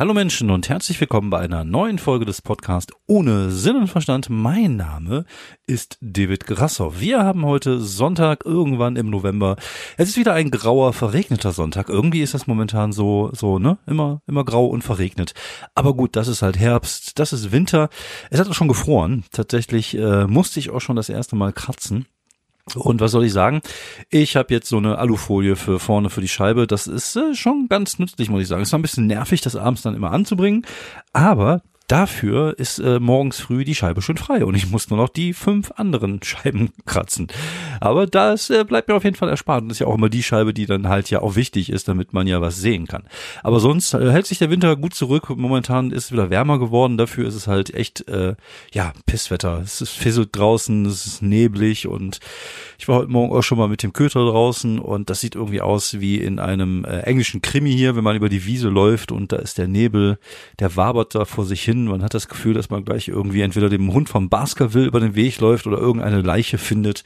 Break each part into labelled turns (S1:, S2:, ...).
S1: Hallo Menschen und herzlich willkommen bei einer neuen Folge des Podcasts ohne Sinn und Verstand. Mein Name ist David Grassow. Wir haben heute Sonntag irgendwann im November. Es ist wieder ein grauer, verregneter Sonntag. Irgendwie ist das momentan so, so, ne? Immer, immer grau und verregnet. Aber gut, das ist halt Herbst, das ist Winter. Es hat auch schon gefroren. Tatsächlich äh, musste ich auch schon das erste Mal kratzen. Und was soll ich sagen? Ich habe jetzt so eine Alufolie für vorne für die Scheibe. Das ist äh, schon ganz nützlich, muss ich sagen. Es war ein bisschen nervig, das abends dann immer anzubringen. Aber Dafür ist äh, morgens früh die Scheibe schon frei und ich muss nur noch die fünf anderen Scheiben kratzen. Aber das äh, bleibt mir auf jeden Fall erspart. Und ist ja auch immer die Scheibe, die dann halt ja auch wichtig ist, damit man ja was sehen kann. Aber sonst äh, hält sich der Winter gut zurück. Momentan ist es wieder wärmer geworden. Dafür ist es halt echt, äh, ja, Pisswetter. Es ist fisselt draußen, es ist neblig und ich war heute Morgen auch schon mal mit dem Köter draußen und das sieht irgendwie aus wie in einem äh, englischen Krimi hier, wenn man über die Wiese läuft und da ist der Nebel, der wabert da vor sich hin man hat das Gefühl, dass man gleich irgendwie entweder dem Hund vom Baskerville über den Weg läuft oder irgendeine Leiche findet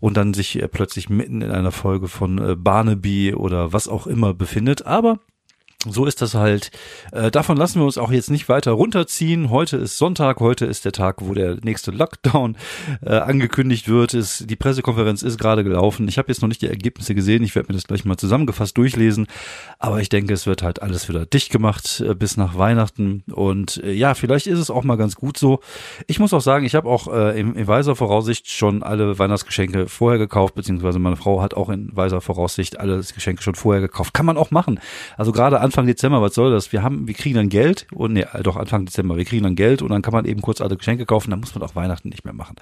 S1: und dann sich äh, plötzlich mitten in einer Folge von äh, Barnaby oder was auch immer befindet. Aber so ist das halt. Äh, davon lassen wir uns auch jetzt nicht weiter runterziehen. Heute ist Sonntag, heute ist der Tag, wo der nächste Lockdown äh, angekündigt wird. Ist, die Pressekonferenz ist gerade gelaufen. Ich habe jetzt noch nicht die Ergebnisse gesehen. Ich werde mir das gleich mal zusammengefasst durchlesen. Aber ich denke, es wird halt alles wieder dicht gemacht äh, bis nach Weihnachten. Und äh, ja, vielleicht ist es auch mal ganz gut so. Ich muss auch sagen, ich habe auch äh, in, in weiser Voraussicht schon alle Weihnachtsgeschenke vorher gekauft, beziehungsweise meine Frau hat auch in weiser Voraussicht alle Geschenke schon vorher gekauft. Kann man auch machen. Also gerade an Anfang Dezember, was soll das? Wir haben, wir kriegen dann Geld und nee, doch Anfang Dezember, wir kriegen dann Geld und dann kann man eben kurz alle Geschenke kaufen, dann muss man auch Weihnachten nicht mehr machen.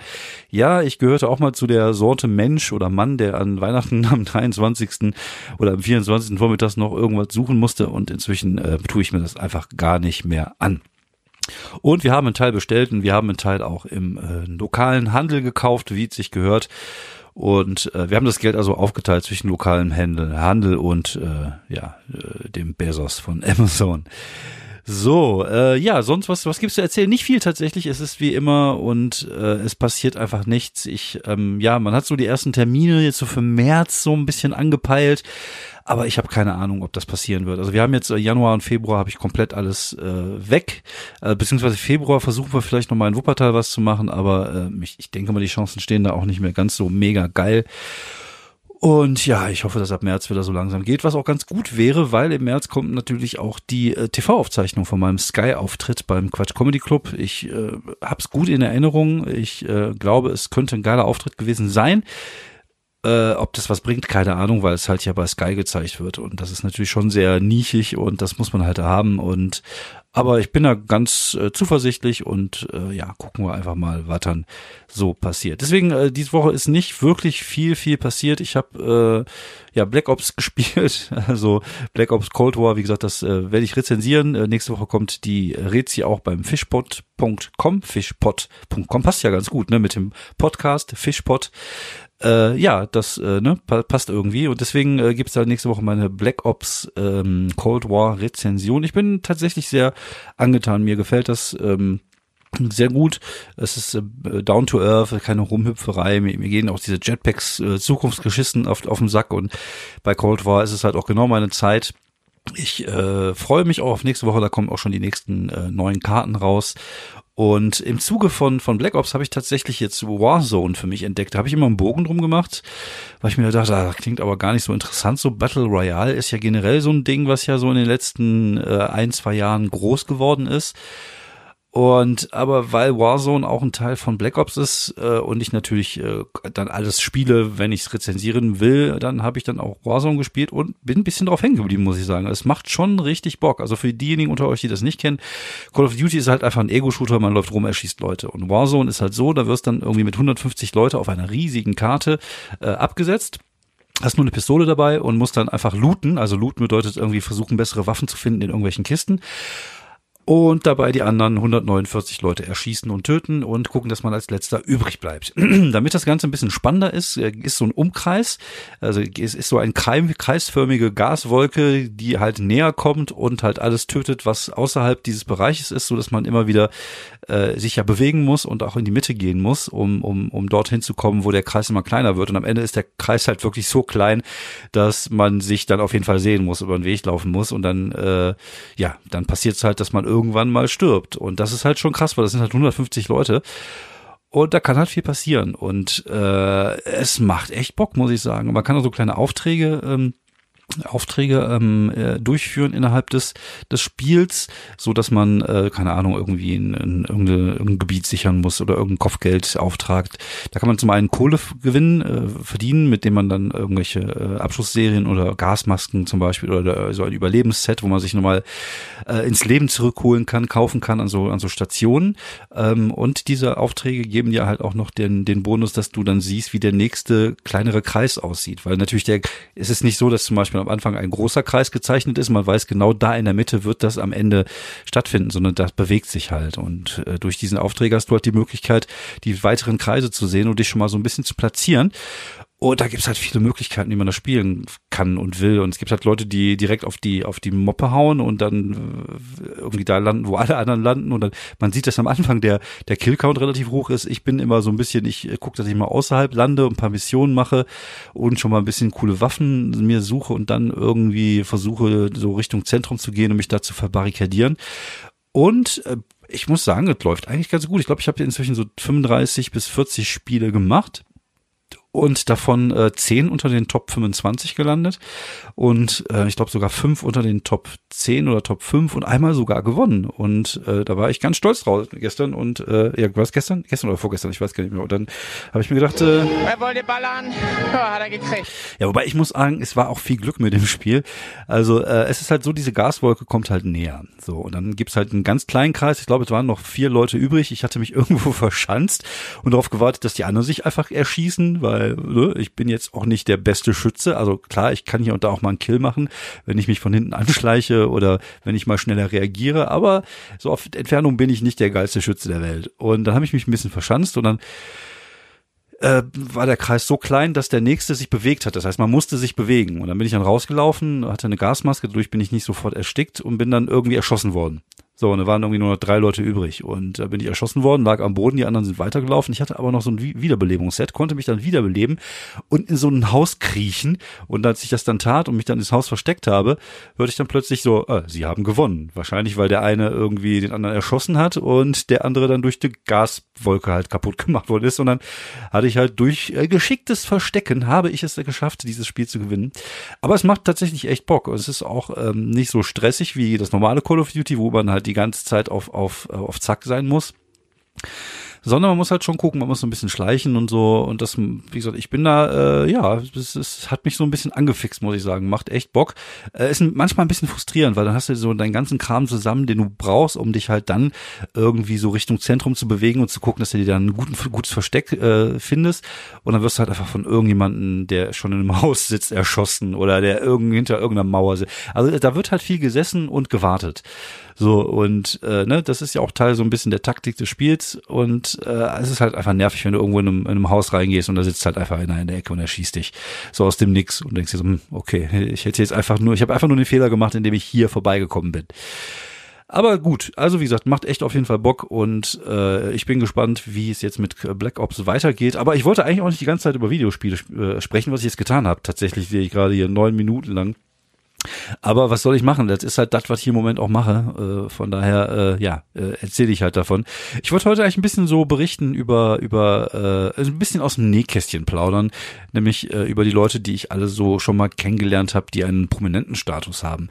S1: Ja, ich gehörte auch mal zu der Sorte Mensch oder Mann, der an Weihnachten am 23. oder am 24. Vormittags noch irgendwas suchen musste und inzwischen äh, tue ich mir das einfach gar nicht mehr an. Und wir haben einen Teil bestellt und wir haben einen Teil auch im äh, lokalen Handel gekauft, wie es sich gehört. Und äh, wir haben das Geld also aufgeteilt zwischen lokalem Handel, Handel und äh, ja, äh, dem Bezos von Amazon. So, äh, ja, sonst was, was gibt's zu erzählen? Nicht viel tatsächlich. Es ist wie immer und äh, es passiert einfach nichts. Ich, ähm, ja, man hat so die ersten Termine jetzt so für März so ein bisschen angepeilt. Aber ich habe keine Ahnung, ob das passieren wird. Also wir haben jetzt äh, Januar und Februar habe ich komplett alles äh, weg. Äh, beziehungsweise Februar versuchen wir vielleicht nochmal in Wuppertal was zu machen, aber äh, ich, ich denke mal, die Chancen stehen da auch nicht mehr ganz so mega geil. Und ja, ich hoffe, dass ab März wieder so langsam geht, was auch ganz gut wäre, weil im März kommt natürlich auch die äh, TV-Aufzeichnung von meinem Sky-Auftritt beim Quatsch Comedy Club. Ich äh, hab's gut in Erinnerung. Ich äh, glaube, es könnte ein geiler Auftritt gewesen sein. Äh, ob das was bringt, keine Ahnung, weil es halt ja bei Sky gezeigt wird und das ist natürlich schon sehr nischig und das muss man halt haben und aber ich bin da ganz äh, zuversichtlich und äh, ja, gucken wir einfach mal, was dann so passiert. Deswegen, äh, diese Woche ist nicht wirklich viel, viel passiert. Ich habe äh, ja Black Ops gespielt, also Black Ops Cold War, wie gesagt, das äh, werde ich rezensieren. Äh, nächste Woche kommt die Rezi auch beim fishpot.com, fishpot.com passt ja ganz gut, ne, mit dem Podcast Fishpot äh, ja, das äh, ne, passt irgendwie. Und deswegen äh, gibt es da nächste Woche meine Black Ops ähm, Cold War Rezension. Ich bin tatsächlich sehr angetan. Mir gefällt das. Ähm, sehr gut. Es ist äh, down to earth, keine Rumhüpferei. Mir, mir gehen auch diese Jetpacks äh, zukunftsgeschissen auf, auf den Sack und bei Cold War ist es halt auch genau meine Zeit. Ich äh, freue mich auch auf nächste Woche, da kommen auch schon die nächsten äh, neuen Karten raus. Und im Zuge von, von Black Ops habe ich tatsächlich jetzt Warzone für mich entdeckt. Da habe ich immer einen Bogen drum gemacht, weil ich mir dachte, ah, das klingt aber gar nicht so interessant. So Battle Royale ist ja generell so ein Ding, was ja so in den letzten äh, ein, zwei Jahren groß geworden ist. Und aber weil Warzone auch ein Teil von Black Ops ist äh, und ich natürlich äh, dann alles spiele, wenn ich es rezensieren will, dann habe ich dann auch Warzone gespielt und bin ein bisschen drauf hängen geblieben, muss ich sagen. Es macht schon richtig Bock. Also für diejenigen unter euch, die das nicht kennen, Call of Duty ist halt einfach ein Ego-Shooter, man läuft rum, erschießt Leute. Und Warzone ist halt so, da wirst dann irgendwie mit 150 Leute auf einer riesigen Karte äh, abgesetzt hast nur eine Pistole dabei und musst dann einfach looten. Also looten bedeutet irgendwie versuchen, bessere Waffen zu finden in irgendwelchen Kisten. Und dabei die anderen 149 Leute erschießen und töten und gucken, dass man als letzter übrig bleibt. Damit das Ganze ein bisschen spannender ist, äh, ist so ein Umkreis, also es ist so ein kreisförmige Gaswolke, die halt näher kommt und halt alles tötet, was außerhalb dieses Bereiches ist, so dass man immer wieder äh, sich ja bewegen muss und auch in die Mitte gehen muss, um, um, um dorthin zu kommen, wo der Kreis immer kleiner wird. Und am Ende ist der Kreis halt wirklich so klein, dass man sich dann auf jeden Fall sehen muss, über den Weg laufen muss und dann, äh, ja, dann passiert es halt, dass man irgendwann mal stirbt. Und das ist halt schon krass, weil das sind halt 150 Leute. Und da kann halt viel passieren. Und äh, es macht echt Bock, muss ich sagen. Man kann auch so kleine Aufträge ähm, Aufträge ähm, äh, durchführen innerhalb des des Spiels, so dass man äh, keine Ahnung irgendwie in, in irgendein, Gebiet sichern muss oder irgendein Kopfgeld auftragt. Da kann man zum einen Kohle gewinnen, äh, verdienen, mit dem man dann irgendwelche äh, Abschussserien oder Gasmasken zum Beispiel oder so ein Überlebensset, wo man sich nochmal äh, ins Leben zurückholen kann, kaufen kann an so an so Stationen. Ähm, und diese Aufträge geben dir halt auch noch den den Bonus, dass du dann siehst, wie der nächste kleinere Kreis aussieht, weil natürlich der es ist nicht so, dass zum Beispiel am Anfang ein großer Kreis gezeichnet ist. Man weiß genau, da in der Mitte wird das am Ende stattfinden, sondern das bewegt sich halt. Und äh, durch diesen Aufträger hast du halt die Möglichkeit, die weiteren Kreise zu sehen und dich schon mal so ein bisschen zu platzieren. Und da gibt's halt viele Möglichkeiten, wie man das spielen kann und will. Und es gibt halt Leute, die direkt auf die, auf die Moppe hauen und dann äh, irgendwie da landen, wo alle anderen landen. Und dann, man sieht, dass am Anfang der, der Killcount relativ hoch ist. Ich bin immer so ein bisschen, ich äh, gucke, dass ich mal außerhalb lande und ein paar Missionen mache und schon mal ein bisschen coole Waffen mir suche und dann irgendwie versuche, so Richtung Zentrum zu gehen und mich da zu verbarrikadieren. Und äh, ich muss sagen, es läuft eigentlich ganz gut. Ich glaube, ich habe inzwischen so 35 bis 40 Spiele gemacht und davon äh, 10 unter den Top 25 gelandet. Und äh, ich glaube sogar fünf unter den Top 10 oder Top 5 und einmal sogar gewonnen und äh, da war ich ganz stolz drauf gestern und äh, ja, was gestern? Gestern oder vorgestern, ich weiß gar nicht mehr. Und dann habe ich mir gedacht, äh,
S2: er wollte ballern, ja, hat er gekriegt.
S1: Ja, wobei ich muss sagen, es war auch viel Glück mit dem Spiel. Also äh, es ist halt so, diese Gaswolke kommt halt näher. So, und dann gibt's halt einen ganz kleinen Kreis. Ich glaube, es waren noch vier Leute übrig. Ich hatte mich irgendwo verschanzt und darauf gewartet, dass die anderen sich einfach erschießen, weil weil ne, ich bin jetzt auch nicht der beste Schütze. Also klar, ich kann hier und da auch mal einen Kill machen, wenn ich mich von hinten anschleiche oder wenn ich mal schneller reagiere. Aber so auf Entfernung bin ich nicht der geilste Schütze der Welt. Und dann habe ich mich ein bisschen verschanzt und dann äh, war der Kreis so klein, dass der nächste sich bewegt hat. Das heißt, man musste sich bewegen. Und dann bin ich dann rausgelaufen, hatte eine Gasmaske, dadurch bin ich nicht sofort erstickt und bin dann irgendwie erschossen worden. So, und da waren irgendwie nur noch drei Leute übrig. Und da bin ich erschossen worden, lag am Boden, die anderen sind weitergelaufen. Ich hatte aber noch so ein Wiederbelebungsset, konnte mich dann wiederbeleben und in so ein Haus kriechen. Und als ich das dann tat und mich dann ins Haus versteckt habe, hörte ich dann plötzlich so, äh, sie haben gewonnen. Wahrscheinlich, weil der eine irgendwie den anderen erschossen hat und der andere dann durch die Gaswolke halt kaputt gemacht worden ist. Und dann hatte ich halt durch äh, geschicktes Verstecken, habe ich es geschafft, dieses Spiel zu gewinnen. Aber es macht tatsächlich echt Bock. Es ist auch ähm, nicht so stressig wie das normale Call of Duty, wo man halt die die ganze Zeit auf, auf, äh, auf Zack sein muss sondern man muss halt schon gucken, man muss so ein bisschen schleichen und so und das, wie gesagt, ich bin da, äh, ja, es, es hat mich so ein bisschen angefixt, muss ich sagen, macht echt Bock. Äh, ist manchmal ein bisschen frustrierend, weil dann hast du so deinen ganzen Kram zusammen, den du brauchst, um dich halt dann irgendwie so Richtung Zentrum zu bewegen und zu gucken, dass du dir dann ein guten, gutes Versteck äh, findest und dann wirst du halt einfach von irgendjemanden, der schon in einem Haus sitzt, erschossen oder der irgend, hinter irgendeiner Mauer sitzt. Also da wird halt viel gesessen und gewartet. So, und äh, ne, das ist ja auch Teil so ein bisschen der Taktik des Spiels. Und äh, es ist halt einfach nervig, wenn du irgendwo in einem, in einem Haus reingehst und da sitzt halt einfach einer in der Ecke und er schießt dich so aus dem Nix und denkst dir so, hm, okay, ich hätte jetzt einfach nur, ich habe einfach nur den Fehler gemacht, indem ich hier vorbeigekommen bin. Aber gut, also wie gesagt, macht echt auf jeden Fall Bock und äh, ich bin gespannt, wie es jetzt mit Black Ops weitergeht. Aber ich wollte eigentlich auch nicht die ganze Zeit über Videospiele äh, sprechen, was ich jetzt getan habe. Tatsächlich sehe ich gerade hier neun Minuten lang. Aber was soll ich machen? Das ist halt das, was ich im Moment auch mache. Äh, von daher, äh, ja, äh, erzähle ich halt davon. Ich wollte heute eigentlich ein bisschen so berichten über, über äh, ein bisschen aus dem Nähkästchen plaudern, nämlich äh, über die Leute, die ich alle so schon mal kennengelernt habe, die einen prominenten Status haben.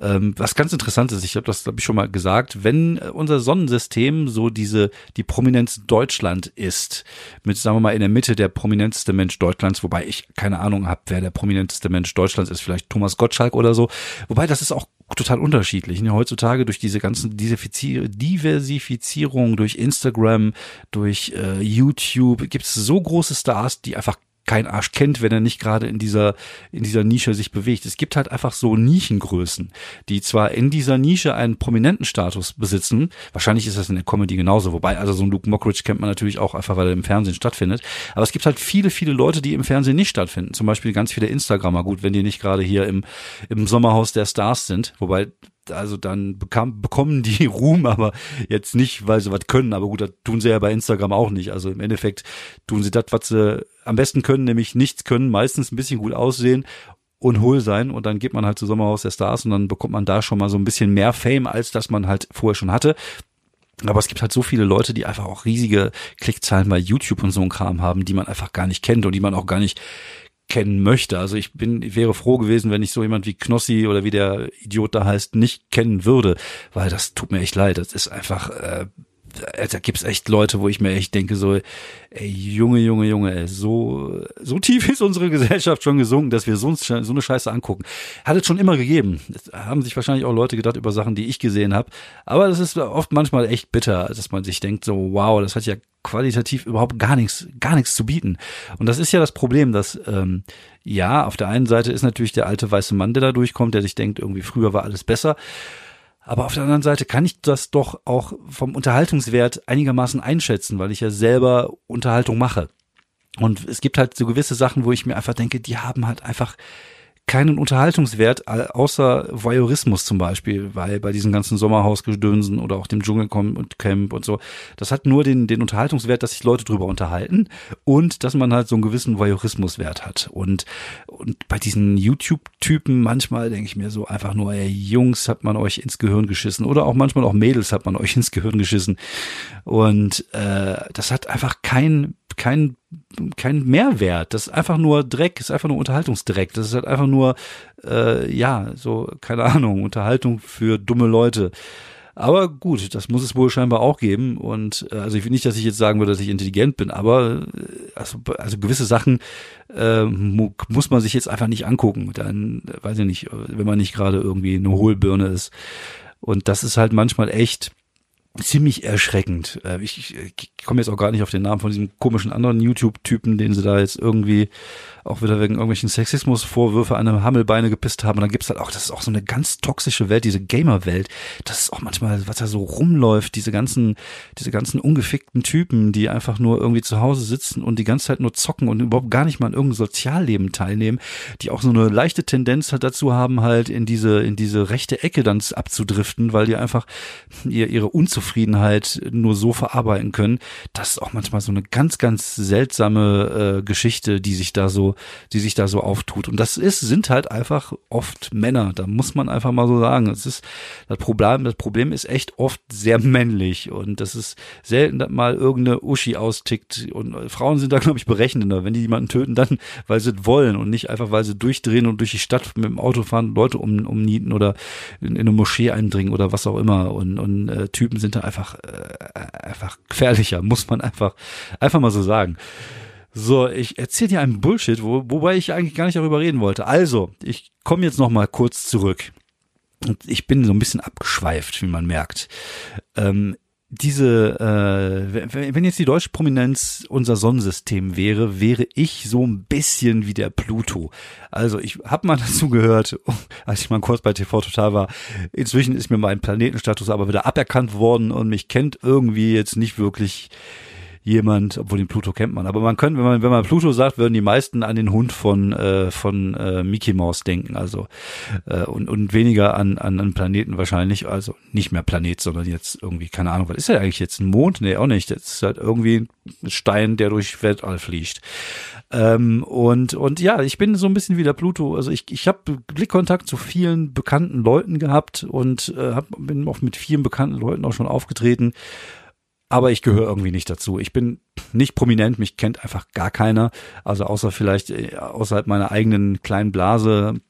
S1: Ähm, was ganz interessant ist, ich habe das, glaube ich, schon mal gesagt, wenn unser Sonnensystem so diese, die Prominenz Deutschland ist, mit, sagen wir mal, in der Mitte der prominenteste Mensch Deutschlands, wobei ich keine Ahnung habe, wer der prominenteste Mensch Deutschlands ist, vielleicht Thomas Gottschalk oder so. Wobei das ist auch total unterschiedlich. Ne? Heutzutage durch diese ganzen Diversifizierung durch Instagram, durch äh, YouTube gibt es so große Stars, die einfach kein Arsch kennt, wenn er nicht gerade in dieser, in dieser Nische sich bewegt. Es gibt halt einfach so Nischengrößen, die zwar in dieser Nische einen prominenten Status besitzen, wahrscheinlich ist das in der Comedy genauso, wobei, also so ein Luke Mockridge kennt man natürlich auch einfach, weil er im Fernsehen stattfindet, aber es gibt halt viele, viele Leute, die im Fernsehen nicht stattfinden, zum Beispiel ganz viele Instagrammer, gut, wenn die nicht gerade hier im, im Sommerhaus der Stars sind, wobei also dann bekam, bekommen die Ruhm, aber jetzt nicht, weil sie was können. Aber gut, das tun sie ja bei Instagram auch nicht. Also im Endeffekt tun sie das, was sie am besten können, nämlich nichts können, meistens ein bisschen gut aussehen und hohl sein und dann geht man halt zu Sommerhaus der Stars und dann bekommt man da schon mal so ein bisschen mehr Fame, als das man halt vorher schon hatte. Aber es gibt halt so viele Leute, die einfach auch riesige Klickzahlen bei YouTube und so ein Kram haben, die man einfach gar nicht kennt und die man auch gar nicht kennen möchte. Also ich bin, wäre froh gewesen, wenn ich so jemand wie Knossi oder wie der Idiot da heißt, nicht kennen würde, weil das tut mir echt leid. Das ist einfach, äh, da gibt's echt Leute, wo ich mir echt denke, so, ey, Junge, Junge, Junge, ey, so, so tief ist unsere Gesellschaft schon gesunken, dass wir so, so eine Scheiße angucken. Hat es schon immer gegeben. Das haben sich wahrscheinlich auch Leute gedacht über Sachen, die ich gesehen habe. Aber das ist oft manchmal echt bitter, dass man sich denkt, so, wow, das hat ja qualitativ überhaupt gar nichts, gar nichts zu bieten. Und das ist ja das Problem, dass ähm, ja, auf der einen Seite ist natürlich der alte weiße Mann, der da durchkommt, der sich denkt, irgendwie früher war alles besser. Aber auf der anderen Seite kann ich das doch auch vom Unterhaltungswert einigermaßen einschätzen, weil ich ja selber Unterhaltung mache. Und es gibt halt so gewisse Sachen, wo ich mir einfach denke, die haben halt einfach keinen Unterhaltungswert, außer Voyeurismus zum Beispiel, weil bei diesen ganzen Sommerhausgedönsen oder auch dem Dschungelcamp und so, das hat nur den, den Unterhaltungswert, dass sich Leute drüber unterhalten und dass man halt so einen gewissen Voyeurismuswert hat. Und, und bei diesen YouTube-Typen manchmal denke ich mir so einfach nur, ey, Jungs, hat man euch ins Gehirn geschissen oder auch manchmal auch Mädels hat man euch ins Gehirn geschissen. Und äh, das hat einfach kein kein, kein Mehrwert. Das ist einfach nur Dreck, ist einfach nur Unterhaltungsdreck. Das ist halt einfach nur, äh, ja, so, keine Ahnung, Unterhaltung für dumme Leute. Aber gut, das muss es wohl scheinbar auch geben. Und äh, also ich will nicht, dass ich jetzt sagen würde, dass ich intelligent bin, aber äh, also, also gewisse Sachen äh, mu muss man sich jetzt einfach nicht angucken. Dann, weiß ich nicht, wenn man nicht gerade irgendwie eine Hohlbirne ist. Und das ist halt manchmal echt ziemlich erschreckend. Äh, ich, ich komme jetzt auch gar nicht auf den Namen von diesem komischen anderen YouTube-Typen, den sie da jetzt irgendwie auch wieder wegen irgendwelchen Sexismusvorwürfe an einem Hammelbeine gepisst haben. Und dann gibt's halt auch, das ist auch so eine ganz toxische Welt, diese Gamer-Welt. Das ist auch manchmal, was da so rumläuft, diese ganzen, diese ganzen ungefickten Typen, die einfach nur irgendwie zu Hause sitzen und die ganze Zeit nur zocken und überhaupt gar nicht mal an irgendeinem Sozialleben teilnehmen, die auch so eine leichte Tendenz halt dazu haben, halt in diese, in diese rechte Ecke dann abzudriften, weil die einfach ihr, ihre Unzufriedenheit nur so verarbeiten können. Das ist auch manchmal so eine ganz, ganz seltsame äh, Geschichte, die sich da so die sich da so auftut. Und das ist, sind halt einfach oft Männer. Da muss man einfach mal so sagen. Es ist das Problem, das Problem ist echt oft sehr männlich und das ist selten, dass mal irgendeine Uschi austickt. Und Frauen sind da, glaube ich, berechnender. Wenn die jemanden töten, dann, weil sie wollen und nicht einfach, weil sie durchdrehen und durch die Stadt mit dem Auto fahren, Leute um, umnieten oder in, in eine Moschee eindringen oder was auch immer. Und, und äh, Typen sind da einfach, äh, einfach gefährlicher, muss man einfach, einfach mal so sagen. So, ich erzähle dir einen Bullshit, wo, wobei ich eigentlich gar nicht darüber reden wollte. Also, ich komme jetzt noch mal kurz zurück. Und ich bin so ein bisschen abgeschweift, wie man merkt. Ähm, diese, äh, wenn jetzt die deutsche Prominenz unser Sonnensystem wäre, wäre ich so ein bisschen wie der Pluto. Also ich habe mal dazu gehört, als ich mal kurz bei TV Total war, inzwischen ist mir mein Planetenstatus aber wieder aberkannt worden und mich kennt irgendwie jetzt nicht wirklich jemand, obwohl den Pluto kennt man, aber man könnte, wenn man, wenn man Pluto sagt, würden die meisten an den Hund von, äh, von äh, Mickey Mouse denken, also äh, und, und weniger an, an einen Planeten wahrscheinlich, also nicht mehr Planet, sondern jetzt irgendwie, keine Ahnung, was ist ja eigentlich jetzt ein Mond? Nee, auch nicht. Das ist halt irgendwie ein Stein, der durch Weltall fliegt. Ähm, und, und ja, ich bin so ein bisschen wie der Pluto. Also ich, ich habe Blickkontakt zu vielen bekannten Leuten gehabt und äh, hab, bin auch mit vielen bekannten Leuten auch schon aufgetreten aber ich gehöre irgendwie nicht dazu. Ich bin nicht prominent, mich kennt einfach gar keiner. Also außer vielleicht äh, außerhalb meiner eigenen kleinen Blase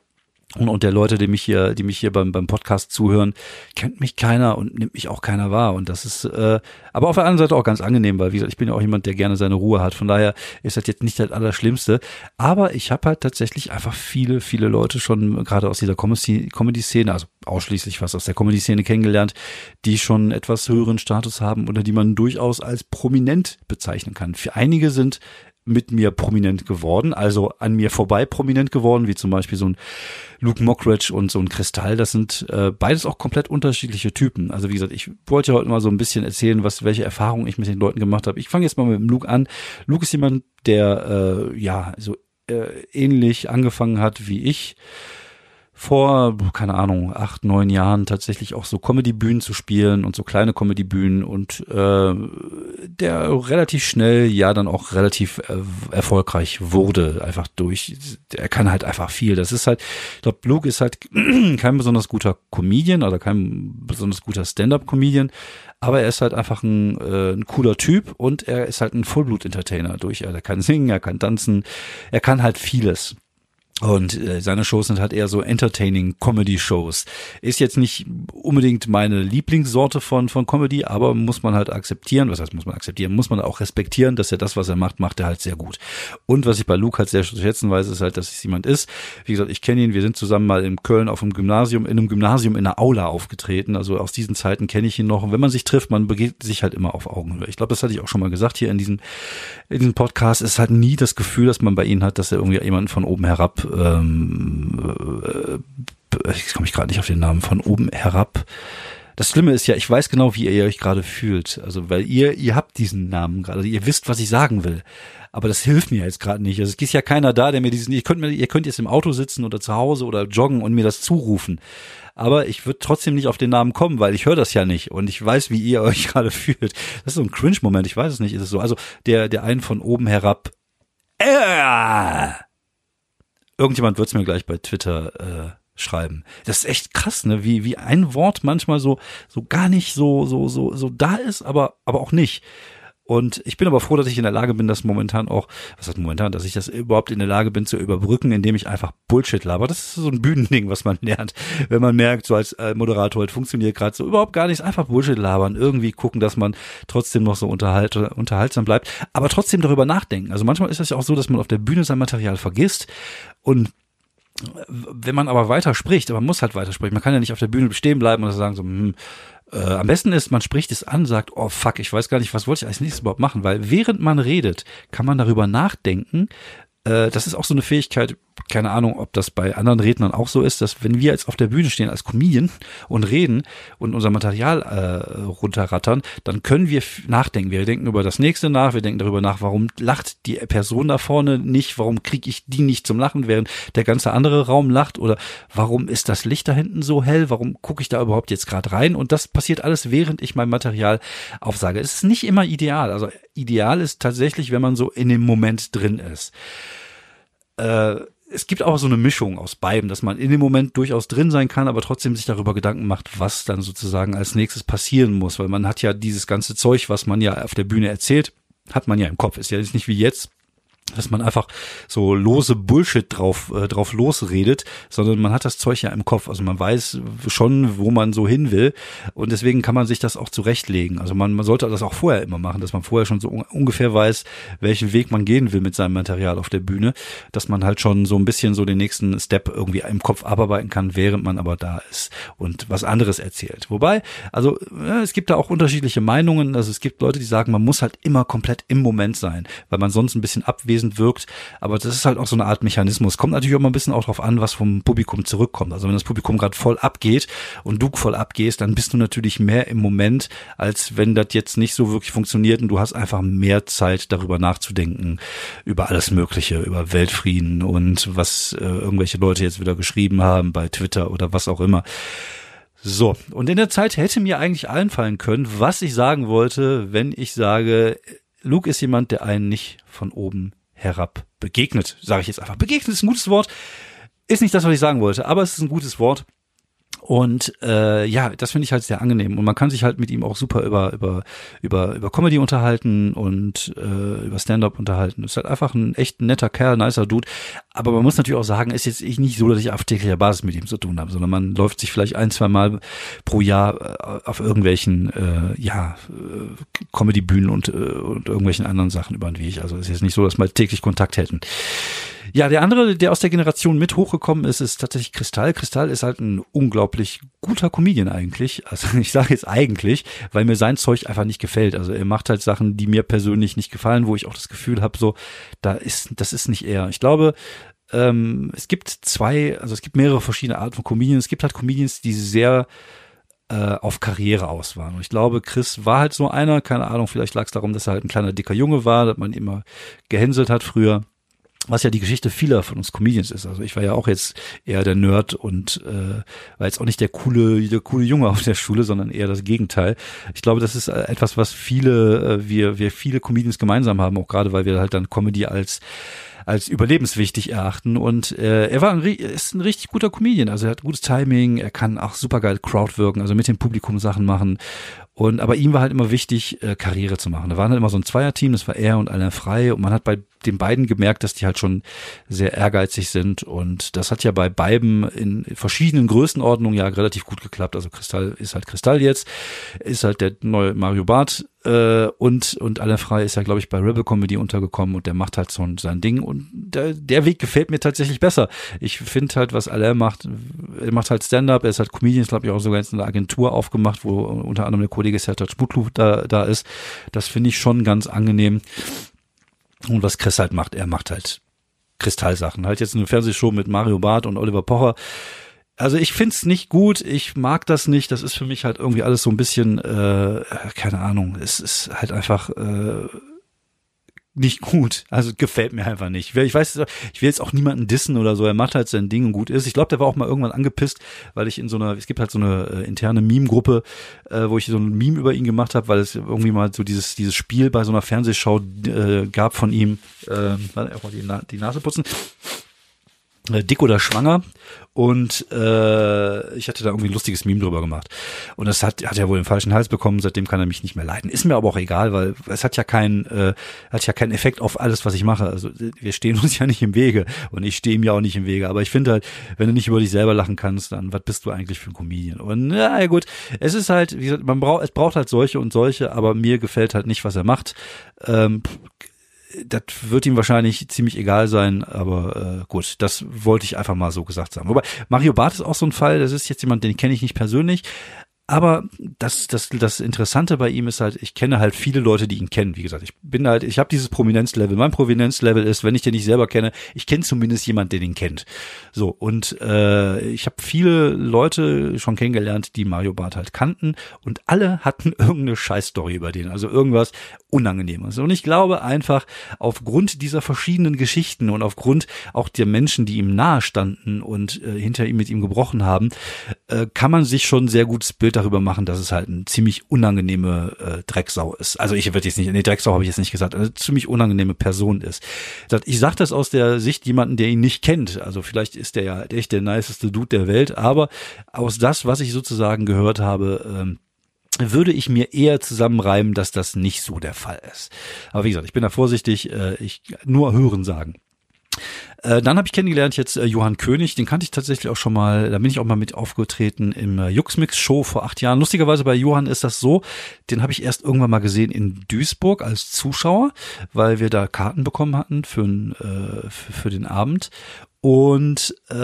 S1: und, und der Leute, die mich hier, die mich hier beim, beim Podcast zuhören, kennt mich keiner und nimmt mich auch keiner wahr. Und das ist äh, aber auf der anderen Seite auch ganz angenehm, weil wie gesagt, ich bin ja auch jemand, der gerne seine Ruhe hat. Von daher ist das jetzt nicht das Allerschlimmste. Aber ich habe halt tatsächlich einfach viele, viele Leute schon gerade aus dieser Comedy-Szene, also ausschließlich was aus der Comedy-Szene kennengelernt, die schon etwas höheren Status haben oder die man durchaus als prominent bezeichnen kann. Für einige sind mit mir prominent geworden, also an mir vorbei prominent geworden, wie zum Beispiel so ein Luke Mockridge und so ein Kristall. Das sind äh, beides auch komplett unterschiedliche Typen. Also wie gesagt, ich wollte heute mal so ein bisschen erzählen, was welche Erfahrungen ich mit den Leuten gemacht habe. Ich fange jetzt mal mit dem Luke an. Luke ist jemand, der äh, ja so äh, ähnlich angefangen hat wie ich vor, keine Ahnung, acht, neun Jahren tatsächlich auch so Comedy-Bühnen zu spielen und so kleine Comedy-Bühnen und äh, der relativ schnell ja dann auch relativ äh, erfolgreich wurde, einfach durch, er kann halt einfach viel. Das ist halt, ich glaube, Luke ist halt kein besonders guter Comedian oder kein besonders guter Stand-Up-Comedian, aber er ist halt einfach ein, äh, ein cooler Typ und er ist halt ein Vollblut-Entertainer durch. Er kann singen, er kann tanzen, er kann halt vieles. Und äh, seine Shows sind halt eher so entertaining Comedy-Shows. Ist jetzt nicht unbedingt meine Lieblingssorte von, von Comedy, aber muss man halt akzeptieren. Was heißt, muss man akzeptieren? Muss man auch respektieren, dass er das, was er macht, macht er halt sehr gut. Und was ich bei Luke halt sehr schätzen weiß, ist halt, dass es jemand ist. Wie gesagt, ich kenne ihn. Wir sind zusammen mal in Köln auf einem Gymnasium, in einem Gymnasium in einer Aula aufgetreten. Also aus diesen Zeiten kenne ich ihn noch. Und wenn man sich trifft, man begegnet sich halt immer auf Augenhöhe. Ich glaube, das hatte ich auch schon mal gesagt hier in diesem, in diesem Podcast. Es ist halt nie das Gefühl, dass man bei ihnen hat, dass er irgendwie jemanden von oben herab ähm, äh, ich komme ich gerade nicht auf den Namen, von oben herab. Das Schlimme ist ja, ich weiß genau, wie ihr euch gerade fühlt. Also, weil ihr, ihr habt diesen Namen gerade, also ihr wisst, was ich sagen will. Aber das hilft mir jetzt gerade nicht. Also es ist ja keiner da, der mir diesen, ihr könnt mir, ihr könnt jetzt im Auto sitzen oder zu Hause oder joggen und mir das zurufen. Aber ich würde trotzdem nicht auf den Namen kommen, weil ich höre das ja nicht und ich weiß, wie ihr euch gerade fühlt. Das ist so ein Cringe-Moment, ich weiß es nicht, ist es so. Also der, der einen von oben herab. Äh, Irgendjemand wird es mir gleich bei Twitter äh, schreiben. Das ist echt krass, ne? Wie wie ein Wort manchmal so so gar nicht so so so so da ist, aber aber auch nicht. Und ich bin aber froh, dass ich in der Lage bin, das momentan auch, was heißt momentan, dass ich das überhaupt in der Lage bin zu überbrücken, indem ich einfach Bullshit laber. Das ist so ein Bühnending, was man lernt, wenn man merkt, so als äh, Moderator halt funktioniert gerade so überhaupt gar nichts, einfach Bullshit labern, irgendwie gucken, dass man trotzdem noch so unterhalt, unterhaltsam bleibt, aber trotzdem darüber nachdenken. Also manchmal ist es ja auch so, dass man auf der Bühne sein Material vergisst und wenn man aber weiter spricht, man muss halt weiter sprechen. Man kann ja nicht auf der Bühne stehen bleiben und sagen so, hm, äh, am besten ist, man spricht es an, sagt, oh fuck, ich weiß gar nicht, was wollte ich als nächstes überhaupt machen, weil während man redet, kann man darüber nachdenken. Äh, das ist auch so eine Fähigkeit, keine Ahnung, ob das bei anderen Rednern auch so ist, dass wenn wir jetzt auf der Bühne stehen als Comedian und reden und unser Material äh, runterrattern, dann können wir nachdenken. Wir denken über das nächste nach, wir denken darüber nach, warum lacht die Person da vorne nicht, warum kriege ich die nicht zum Lachen, während der ganze andere Raum lacht oder warum ist das Licht da hinten so hell, warum gucke ich da überhaupt jetzt gerade rein und das passiert alles, während ich mein Material aufsage. Es ist nicht immer ideal, also ideal ist tatsächlich, wenn man so in dem Moment drin ist. Äh, es gibt auch so eine Mischung aus beiden, dass man in dem Moment durchaus drin sein kann, aber trotzdem sich darüber Gedanken macht, was dann sozusagen als nächstes passieren muss, weil man hat ja dieses ganze Zeug, was man ja auf der Bühne erzählt, hat man ja im Kopf. Ist ja nicht wie jetzt, dass man einfach so lose Bullshit drauf äh, drauf losredet, sondern man hat das Zeug ja im Kopf. Also man weiß schon, wo man so hin will und deswegen kann man sich das auch zurechtlegen. Also man, man sollte das auch vorher immer machen, dass man vorher schon so un ungefähr weiß, welchen Weg man gehen will mit seinem Material auf der Bühne, dass man halt schon so ein bisschen so den nächsten Step irgendwie im Kopf abarbeiten kann, während man aber da ist und was anderes erzählt. Wobei, also ja, es gibt da auch unterschiedliche Meinungen. Also es gibt Leute, die sagen, man muss halt immer komplett im Moment sein, weil man sonst ein bisschen abwesend abwesend wirkt. Aber das ist halt auch so eine Art Mechanismus. Kommt natürlich auch mal ein bisschen auch drauf an, was vom Publikum zurückkommt. Also wenn das Publikum gerade voll abgeht und du voll abgehst, dann bist du natürlich mehr im Moment, als wenn das jetzt nicht so wirklich funktioniert und du hast einfach mehr Zeit darüber nachzudenken, über alles Mögliche, über Weltfrieden und was äh, irgendwelche Leute jetzt wieder geschrieben haben bei Twitter oder was auch immer. So, und in der Zeit hätte mir eigentlich allen fallen können, was ich sagen wollte, wenn ich sage, Luke ist jemand, der einen nicht von oben herab begegnet, sage ich jetzt einfach. Begegnet ist ein gutes Wort. Ist nicht das, was ich sagen wollte, aber es ist ein gutes Wort. Und äh, ja, das finde ich halt sehr angenehm. Und man kann sich halt mit ihm auch super über, über, über, über Comedy unterhalten und äh, über Stand-up unterhalten. Ist halt einfach ein echt netter Kerl, nicer Dude. aber man muss natürlich auch sagen, ist jetzt nicht so, dass ich auf täglicher Basis mit ihm zu tun habe, sondern man läuft sich vielleicht ein, zwei Mal pro Jahr äh, auf irgendwelchen, äh, ja, äh, Comedy-Bühnen und, äh, und irgendwelchen anderen Sachen über den Weg. Also ist jetzt nicht so, dass wir täglich Kontakt hätten. Ja, der andere, der aus der Generation mit hochgekommen ist, ist tatsächlich Kristall. Kristall ist halt ein unglaublich guter Comedian eigentlich. Also ich sage jetzt eigentlich, weil mir sein Zeug einfach nicht gefällt. Also er macht halt Sachen, die mir persönlich nicht gefallen, wo ich auch das Gefühl habe, so, da ist, das ist nicht er. Ich glaube, ähm, es gibt zwei, also es gibt mehrere verschiedene Arten von Comedians. Es gibt halt Comedians, die sehr äh, auf Karriere aus waren. Und ich glaube, Chris war halt so einer, keine Ahnung, vielleicht lag es darum, dass er halt ein kleiner dicker Junge war, dass man immer gehänselt hat früher was ja die Geschichte vieler von uns Comedians ist. Also ich war ja auch jetzt eher der Nerd und äh, war jetzt auch nicht der coole, der coole Junge auf der Schule, sondern eher das Gegenteil. Ich glaube, das ist äh, etwas, was viele, äh, wir, wir viele Comedians gemeinsam haben, auch gerade weil wir halt dann Comedy als als überlebenswichtig erachten. Und äh, er war ein, ist ein richtig guter Comedian. Also er hat gutes Timing, er kann auch super geil Crowd wirken, also mit dem Publikum Sachen machen. Und aber ihm war halt immer wichtig, äh, Karriere zu machen. Da waren halt immer so ein Zweierteam, das war er und Alain Frei. Und man hat bei den beiden gemerkt, dass die halt schon sehr ehrgeizig sind. Und das hat ja bei beiden in verschiedenen Größenordnungen ja relativ gut geklappt. Also Kristall ist halt Kristall jetzt, ist halt der neue Mario Barth äh, und und Alain Frei ist ja, glaube ich, bei Rebel Comedy untergekommen und der macht halt so sein Ding. Und der, der Weg gefällt mir tatsächlich besser. Ich finde halt, was Alain macht, er macht halt Stand-up, er ist halt Comedian, glaube ich, auch sogar jetzt eine Agentur aufgemacht, wo unter anderem der Kollege Sertac Butlu da, da ist. Das finde ich schon ganz angenehm. Und was Chris halt macht, er macht halt Kristallsachen. Halt jetzt eine Fernsehshow mit Mario Barth und Oliver Pocher. Also ich find's nicht gut, ich mag das nicht. Das ist für mich halt irgendwie alles so ein bisschen, äh, keine Ahnung, es ist halt einfach äh, nicht gut. Also gefällt mir einfach nicht. Ich weiß, ich will jetzt auch niemanden dissen oder so. Er macht halt sein Ding und gut ist. Ich glaube, der war auch mal irgendwann angepisst, weil ich in so einer, es gibt halt so eine äh, interne Meme-Gruppe, äh, wo ich so ein Meme über ihn gemacht habe, weil es irgendwie mal so dieses dieses Spiel bei so einer Fernsehschau äh, gab von ihm. Äh, warte, die, Na die Nase putzen dick oder schwanger. Und äh, ich hatte da irgendwie ein lustiges Meme drüber gemacht. Und das hat hat ja wohl den falschen Hals bekommen. Seitdem kann er mich nicht mehr leiden. Ist mir aber auch egal weil es hat ja keinen äh, hat ja keinen Effekt auf alles was ich mache. Also wir stehen uns ja nicht im Wege. Und ich stehe ihm ja auch nicht im Wege. Aber ich finde halt wenn du nicht über dich selber lachen kannst dann was bist du eigentlich für ein Comedian? Und na gut. Es ist halt wie gesagt man braucht es braucht halt solche und solche aber mir gefällt halt nicht was er macht. Ähm, das wird ihm wahrscheinlich ziemlich egal sein, aber äh, gut, das wollte ich einfach mal so gesagt sagen. Wobei Mario Barth ist auch so ein Fall, das ist jetzt jemand, den kenne ich nicht persönlich, aber das, das, das Interessante bei ihm ist halt, ich kenne halt viele Leute, die ihn kennen. Wie gesagt, ich bin halt, ich habe dieses Prominenzlevel. Mein Prominenzlevel ist, wenn ich den nicht selber kenne, ich kenne zumindest jemand, den ihn kennt. So und äh, ich habe viele Leute schon kennengelernt, die Mario Barth halt kannten und alle hatten irgendeine Scheißstory über den, also irgendwas Unangenehmes. Und ich glaube einfach aufgrund dieser verschiedenen Geschichten und aufgrund auch der Menschen, die ihm nahe standen und äh, hinter ihm mit ihm gebrochen haben, äh, kann man sich schon sehr gutes Bild darüber machen, dass es halt eine ziemlich unangenehme äh, Drecksau ist. Also ich würde jetzt nicht, nee, Drecksau habe ich jetzt nicht gesagt, eine ziemlich unangenehme Person ist. Ich sage das aus der Sicht jemanden, der ihn nicht kennt. Also vielleicht ist der ja echt der niceste Dude der Welt, aber aus das, was ich sozusagen gehört habe, ähm, würde ich mir eher zusammenreimen, dass das nicht so der Fall ist. Aber wie gesagt, ich bin da vorsichtig, äh, ich nur hören sagen. Äh, dann habe ich kennengelernt jetzt äh, Johann König, den kannte ich tatsächlich auch schon mal, da bin ich auch mal mit aufgetreten im äh, Juxmix Show vor acht Jahren. Lustigerweise bei Johann ist das so, den habe ich erst irgendwann mal gesehen in Duisburg als Zuschauer, weil wir da Karten bekommen hatten für, äh, für, für den Abend. Und äh,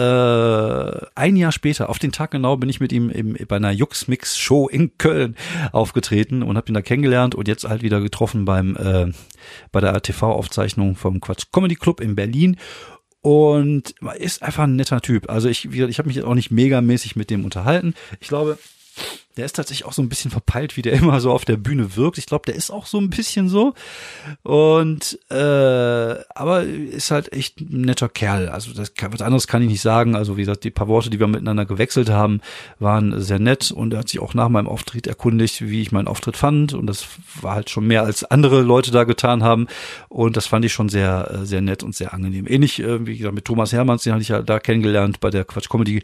S1: ein Jahr später, auf den Tag genau, bin ich mit ihm im, bei einer Jux-Mix-Show in Köln aufgetreten und habe ihn da kennengelernt und jetzt halt wieder getroffen beim äh, bei der TV-Aufzeichnung vom Quatsch Comedy Club in Berlin und ist einfach ein netter Typ. Also ich, ich habe mich auch nicht megamäßig mit dem unterhalten. Ich glaube, der ist tatsächlich auch so ein bisschen verpeilt, wie der immer so auf der Bühne wirkt. Ich glaube, der ist auch so ein bisschen so. Und äh, aber ist halt echt ein netter Kerl. Also das was anderes kann ich nicht sagen. Also wie gesagt, die paar Worte, die wir miteinander gewechselt haben, waren sehr nett und er hat sich auch nach meinem Auftritt erkundigt, wie ich meinen Auftritt fand. Und das war halt schon mehr als andere Leute da getan haben. Und das fand ich schon sehr, äh, sehr nett und sehr angenehm. Ähnlich, äh, wie gesagt, mit Thomas Hermanns, den hatte ich ja da kennengelernt bei der Quatsch Comedy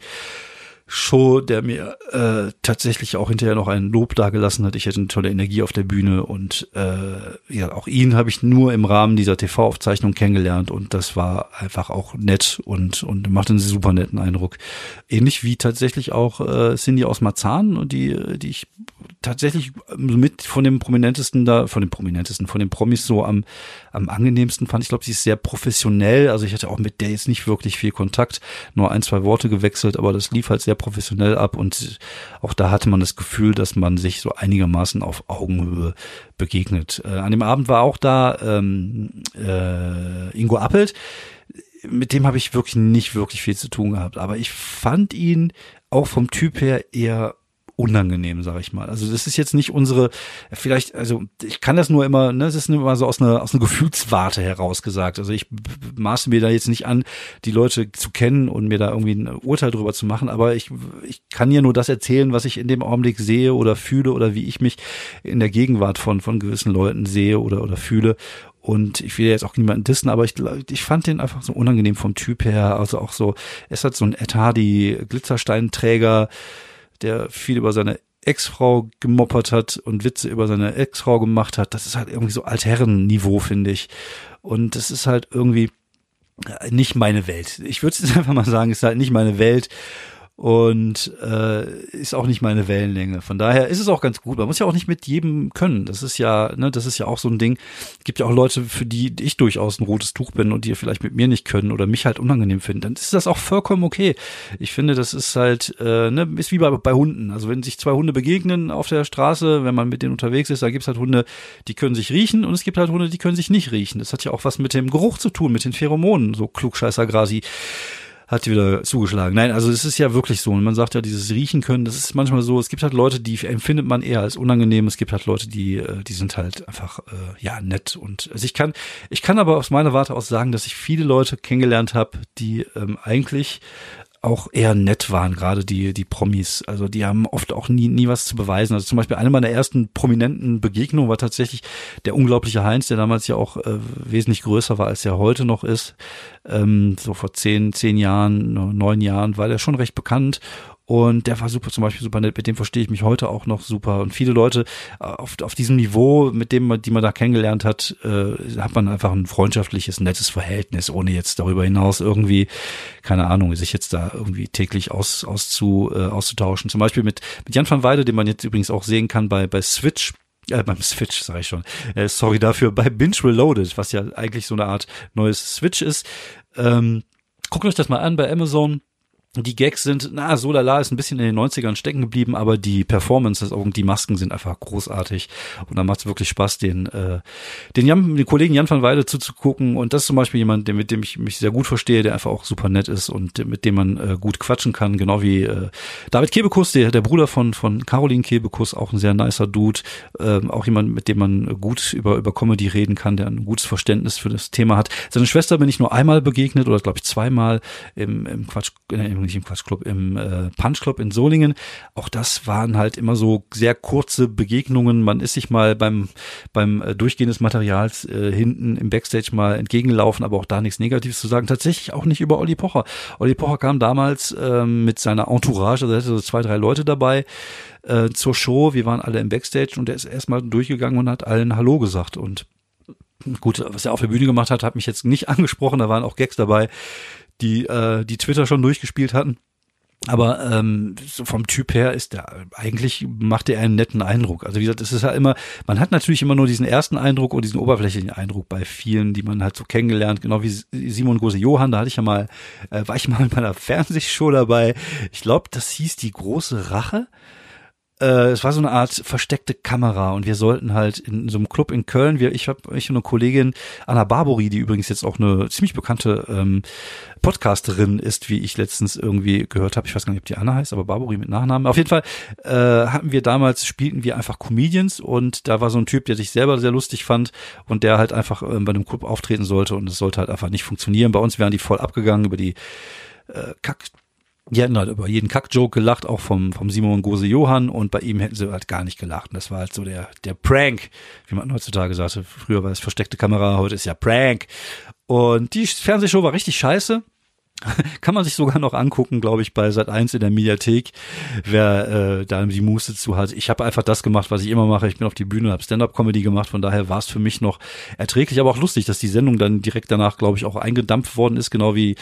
S1: Show, der mir äh, tatsächlich auch hinterher noch ein Lob dagelassen hat. Ich hätte eine tolle Energie auf der Bühne und äh, ja, auch ihn habe ich nur im Rahmen dieser TV-Aufzeichnung kennengelernt und das war einfach auch nett und und macht einen super netten Eindruck. Ähnlich wie tatsächlich auch äh, Cindy aus Marzahn und die die ich tatsächlich mit von dem prominentesten da, von dem prominentesten, von den Promis so am am angenehmsten fand. Ich glaube, sie ist sehr professionell. Also ich hatte auch mit der jetzt nicht wirklich viel Kontakt, nur ein zwei Worte gewechselt, aber das lief halt sehr professionell ab und auch da hatte man das Gefühl, dass man sich so einigermaßen auf Augenhöhe begegnet. Äh, an dem Abend war auch da ähm, äh, Ingo Appelt. Mit dem habe ich wirklich nicht wirklich viel zu tun gehabt, aber ich fand ihn auch vom Typ her eher unangenehm, sag ich mal. Also das ist jetzt nicht unsere, vielleicht, also ich kann das nur immer, ne, es ist nur immer so aus einer, aus einer Gefühlswarte heraus gesagt. Also ich maße mir da jetzt nicht an, die Leute zu kennen und mir da irgendwie ein Urteil drüber zu machen, aber ich, ich kann ja nur das erzählen, was ich in dem Augenblick sehe oder fühle oder wie ich mich in der Gegenwart von, von gewissen Leuten sehe oder, oder fühle. Und ich will jetzt auch niemanden dissen, aber ich, ich fand den einfach so unangenehm vom Typ her. Also auch so, es hat so ein Ed Hardy Glitzersteinträger, der viel über seine Ex-Frau gemoppert hat und Witze über seine Ex-Frau gemacht hat. Das ist halt irgendwie so Altherren-Niveau, finde ich. Und das ist halt irgendwie nicht meine Welt. Ich würde es einfach mal sagen, ist halt nicht meine Welt und äh, ist auch nicht meine Wellenlänge. Von daher ist es auch ganz gut. Man muss ja auch nicht mit jedem können. Das ist ja, ne, das ist ja auch so ein Ding. Es gibt ja auch Leute, für die ich durchaus ein rotes Tuch bin und die vielleicht mit mir nicht können oder mich halt unangenehm finden. Dann ist das auch vollkommen okay. Ich finde, das ist halt, äh, ne, ist wie bei, bei Hunden. Also wenn sich zwei Hunde begegnen auf der Straße, wenn man mit denen unterwegs ist, da gibt's halt Hunde, die können sich riechen und es gibt halt Hunde, die können sich nicht riechen. Das hat ja auch was mit dem Geruch zu tun, mit den Pheromonen, so klugscheißer Grasi hat wieder zugeschlagen. Nein, also es ist ja wirklich so. Und man sagt ja, dieses Riechen können, das ist manchmal so. Es gibt halt Leute, die empfindet man eher als unangenehm. Es gibt halt Leute, die, äh, die sind halt einfach, äh, ja, nett. Und also ich kann, ich kann aber aus meiner Warte aus sagen, dass ich viele Leute kennengelernt habe, die ähm, eigentlich auch eher nett waren, gerade die, die Promis. Also die haben oft auch nie, nie was zu beweisen. Also zum Beispiel eine meiner ersten prominenten Begegnungen war tatsächlich der unglaubliche Heinz, der damals ja auch äh, wesentlich größer war, als er heute noch ist. Ähm, so vor zehn, zehn Jahren, neun Jahren war er schon recht bekannt und der war super, zum Beispiel super nett, mit dem verstehe ich mich heute auch noch super. Und viele Leute äh, auf, auf diesem Niveau, mit dem man, die man da kennengelernt hat, äh, hat man einfach ein freundschaftliches, nettes Verhältnis, ohne jetzt darüber hinaus irgendwie, keine Ahnung, sich jetzt da irgendwie täglich aus, auszu, äh, auszutauschen. Zum Beispiel mit, mit Jan van Weide, den man jetzt übrigens auch sehen kann bei, bei Switch. Äh, beim Switch, sage ich schon. Äh, sorry dafür, bei Binge Reloaded, was ja eigentlich so eine Art neues Switch ist. Ähm, guckt euch das mal an bei Amazon die Gags sind, na, so lala ist ein bisschen in den 90ern stecken geblieben, aber die Performances und die Masken sind einfach großartig. Und da macht es wirklich Spaß, den, äh, den, Jan, den Kollegen Jan van Weide zuzugucken. Und das ist zum Beispiel jemand, der, mit dem ich mich sehr gut verstehe, der einfach auch super nett ist und mit dem man äh, gut quatschen kann. Genau wie äh, David Kebekus, der, der Bruder von, von Caroline Kebekus, auch ein sehr nicer Dude. Äh, auch jemand, mit dem man gut über, über Comedy reden kann, der ein gutes Verständnis für das Thema hat. Seine Schwester bin ich nur einmal begegnet oder glaube ich zweimal im, im Quatsch, im nicht im Quatschclub, im äh, Punchclub in Solingen. Auch das waren halt immer so sehr kurze Begegnungen. Man ist sich mal beim, beim äh, Durchgehen des Materials äh, hinten im Backstage mal entgegengelaufen, aber auch da nichts Negatives zu sagen. Tatsächlich auch nicht über Olli Pocher. Olli Pocher kam damals äh, mit seiner Entourage, also er hatte so zwei, drei Leute dabei äh, zur Show. Wir waren alle im Backstage und er ist erstmal durchgegangen und hat allen Hallo gesagt und Gut, was er auf der Bühne gemacht hat, hat mich jetzt nicht angesprochen. Da waren auch Gags dabei, die, äh, die Twitter schon durchgespielt hatten. Aber ähm, so vom Typ her ist der eigentlich macht er einen netten Eindruck. Also wie gesagt, es ist ja immer, man hat natürlich immer nur diesen ersten Eindruck und diesen oberflächlichen Eindruck bei vielen, die man halt so kennengelernt, genau wie Simon Gose Johann, da hatte ich ja mal, äh, war ich mal in meiner Fernsehshow dabei. Ich glaube, das hieß die große Rache äh, es war so eine Art versteckte Kamera und wir sollten halt in so einem Club in Köln, wir, ich habe ich und eine Kollegin Anna Barbori, die übrigens jetzt auch eine ziemlich bekannte ähm, Podcasterin ist, wie ich letztens irgendwie gehört habe. Ich weiß gar nicht, ob die Anna heißt, aber Barbori mit Nachnamen. Auf jeden Fall äh, hatten wir damals spielten wir einfach Comedians und da war so ein Typ, der sich selber sehr lustig fand und der halt einfach äh, bei einem Club auftreten sollte und es sollte halt einfach nicht funktionieren. Bei uns wären die voll abgegangen über die äh, Kack die hätten halt über jeden Kack-Joke gelacht, auch vom, vom Simon Gose Johann und bei ihm hätten sie halt gar nicht gelacht. Und das war halt so der, der Prank, wie man heutzutage sagte. Früher war es versteckte Kamera, heute ist ja Prank. Und die Fernsehshow war richtig scheiße. Kann man sich sogar noch angucken, glaube ich, bei Sat 1 in der Mediathek, wer äh, da die Muße zu hat. Ich habe einfach das gemacht, was ich immer mache. Ich bin auf die Bühne, habe Stand-up-Comedy gemacht, von daher war es für mich noch erträglich, aber auch lustig, dass die Sendung dann direkt danach, glaube ich, auch eingedampft worden ist, genau wie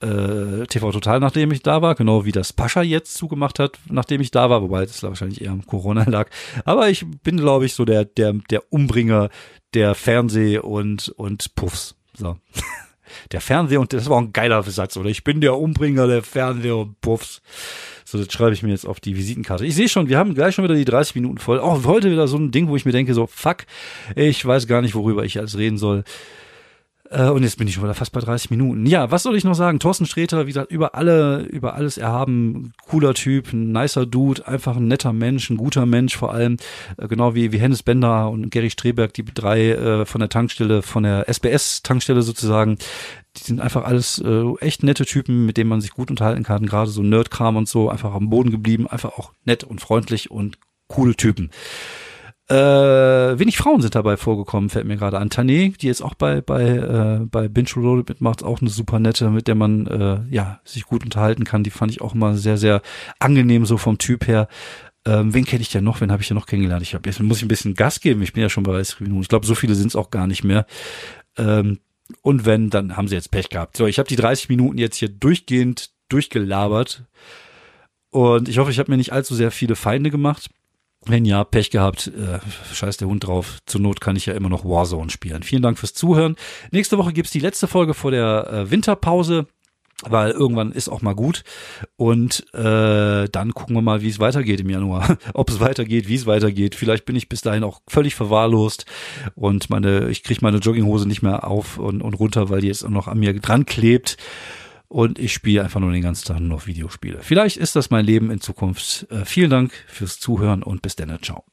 S1: äh, TV Total, nachdem ich da war, genau wie das Pascha jetzt zugemacht hat, nachdem ich da war, wobei das wahrscheinlich eher am Corona lag. Aber ich bin, glaube ich, so der, der, der Umbringer der Fernseh- und, und Puffs. So. Der Fernseher und das war ein geiler Satz, oder? Ich bin der Umbringer der Fernseher und Puffs. So, das schreibe ich mir jetzt auf die Visitenkarte. Ich sehe schon, wir haben gleich schon wieder die 30 Minuten voll. Auch heute wieder so ein Ding, wo ich mir denke, so, fuck, ich weiß gar nicht, worüber ich alles reden soll. Äh, und jetzt bin ich schon wieder fast bei 30 Minuten. Ja, was soll ich noch sagen? Thorsten Sträter, wie gesagt, über alle, über alles erhaben, cooler Typ, ein nicer Dude, einfach ein netter Mensch, ein guter Mensch vor allem, äh, genau wie, wie Hennes Bender und Gary Streberg, die drei äh, von der Tankstelle, von der SBS-Tankstelle sozusagen. Die sind einfach alles äh, echt nette Typen, mit denen man sich gut unterhalten kann, gerade so Nerdkram und so, einfach am Boden geblieben, einfach auch nett und freundlich und coole Typen. Äh, wenig Frauen sind dabei vorgekommen, fällt mir gerade an. Tané, die jetzt auch bei bei äh, bei Binge Reloaded mitmacht, auch eine super nette, mit der man äh, ja sich gut unterhalten kann. Die fand ich auch immer sehr sehr angenehm so vom Typ her. Ähm, wen kenne ich denn noch? Wen habe ich ja noch kennengelernt? Ich hab, jetzt muss ich ein bisschen Gas geben. Ich bin ja schon bei 30 Minuten. Ich glaube, so viele sind es auch gar nicht mehr. Ähm, und wenn, dann haben sie jetzt Pech gehabt. So, ich habe die 30 Minuten jetzt hier durchgehend durchgelabert. Und ich hoffe, ich habe mir nicht allzu sehr viele Feinde gemacht. Wenn ja, Pech gehabt, äh, scheiß der Hund drauf. Zur Not kann ich ja immer noch Warzone spielen. Vielen Dank fürs Zuhören. Nächste Woche gibt's die letzte Folge vor der äh, Winterpause weil irgendwann ist auch mal gut und äh, dann gucken wir mal, wie es weitergeht im Januar, ob es weitergeht, wie es weitergeht. Vielleicht bin ich bis dahin auch völlig verwahrlost und meine, ich kriege meine Jogginghose nicht mehr auf und, und runter, weil die jetzt auch noch an mir dran klebt und ich spiele einfach nur den ganzen Tag nur noch Videospiele. Vielleicht ist das mein Leben in Zukunft. Äh, vielen Dank fürs Zuhören und bis dann. Ciao.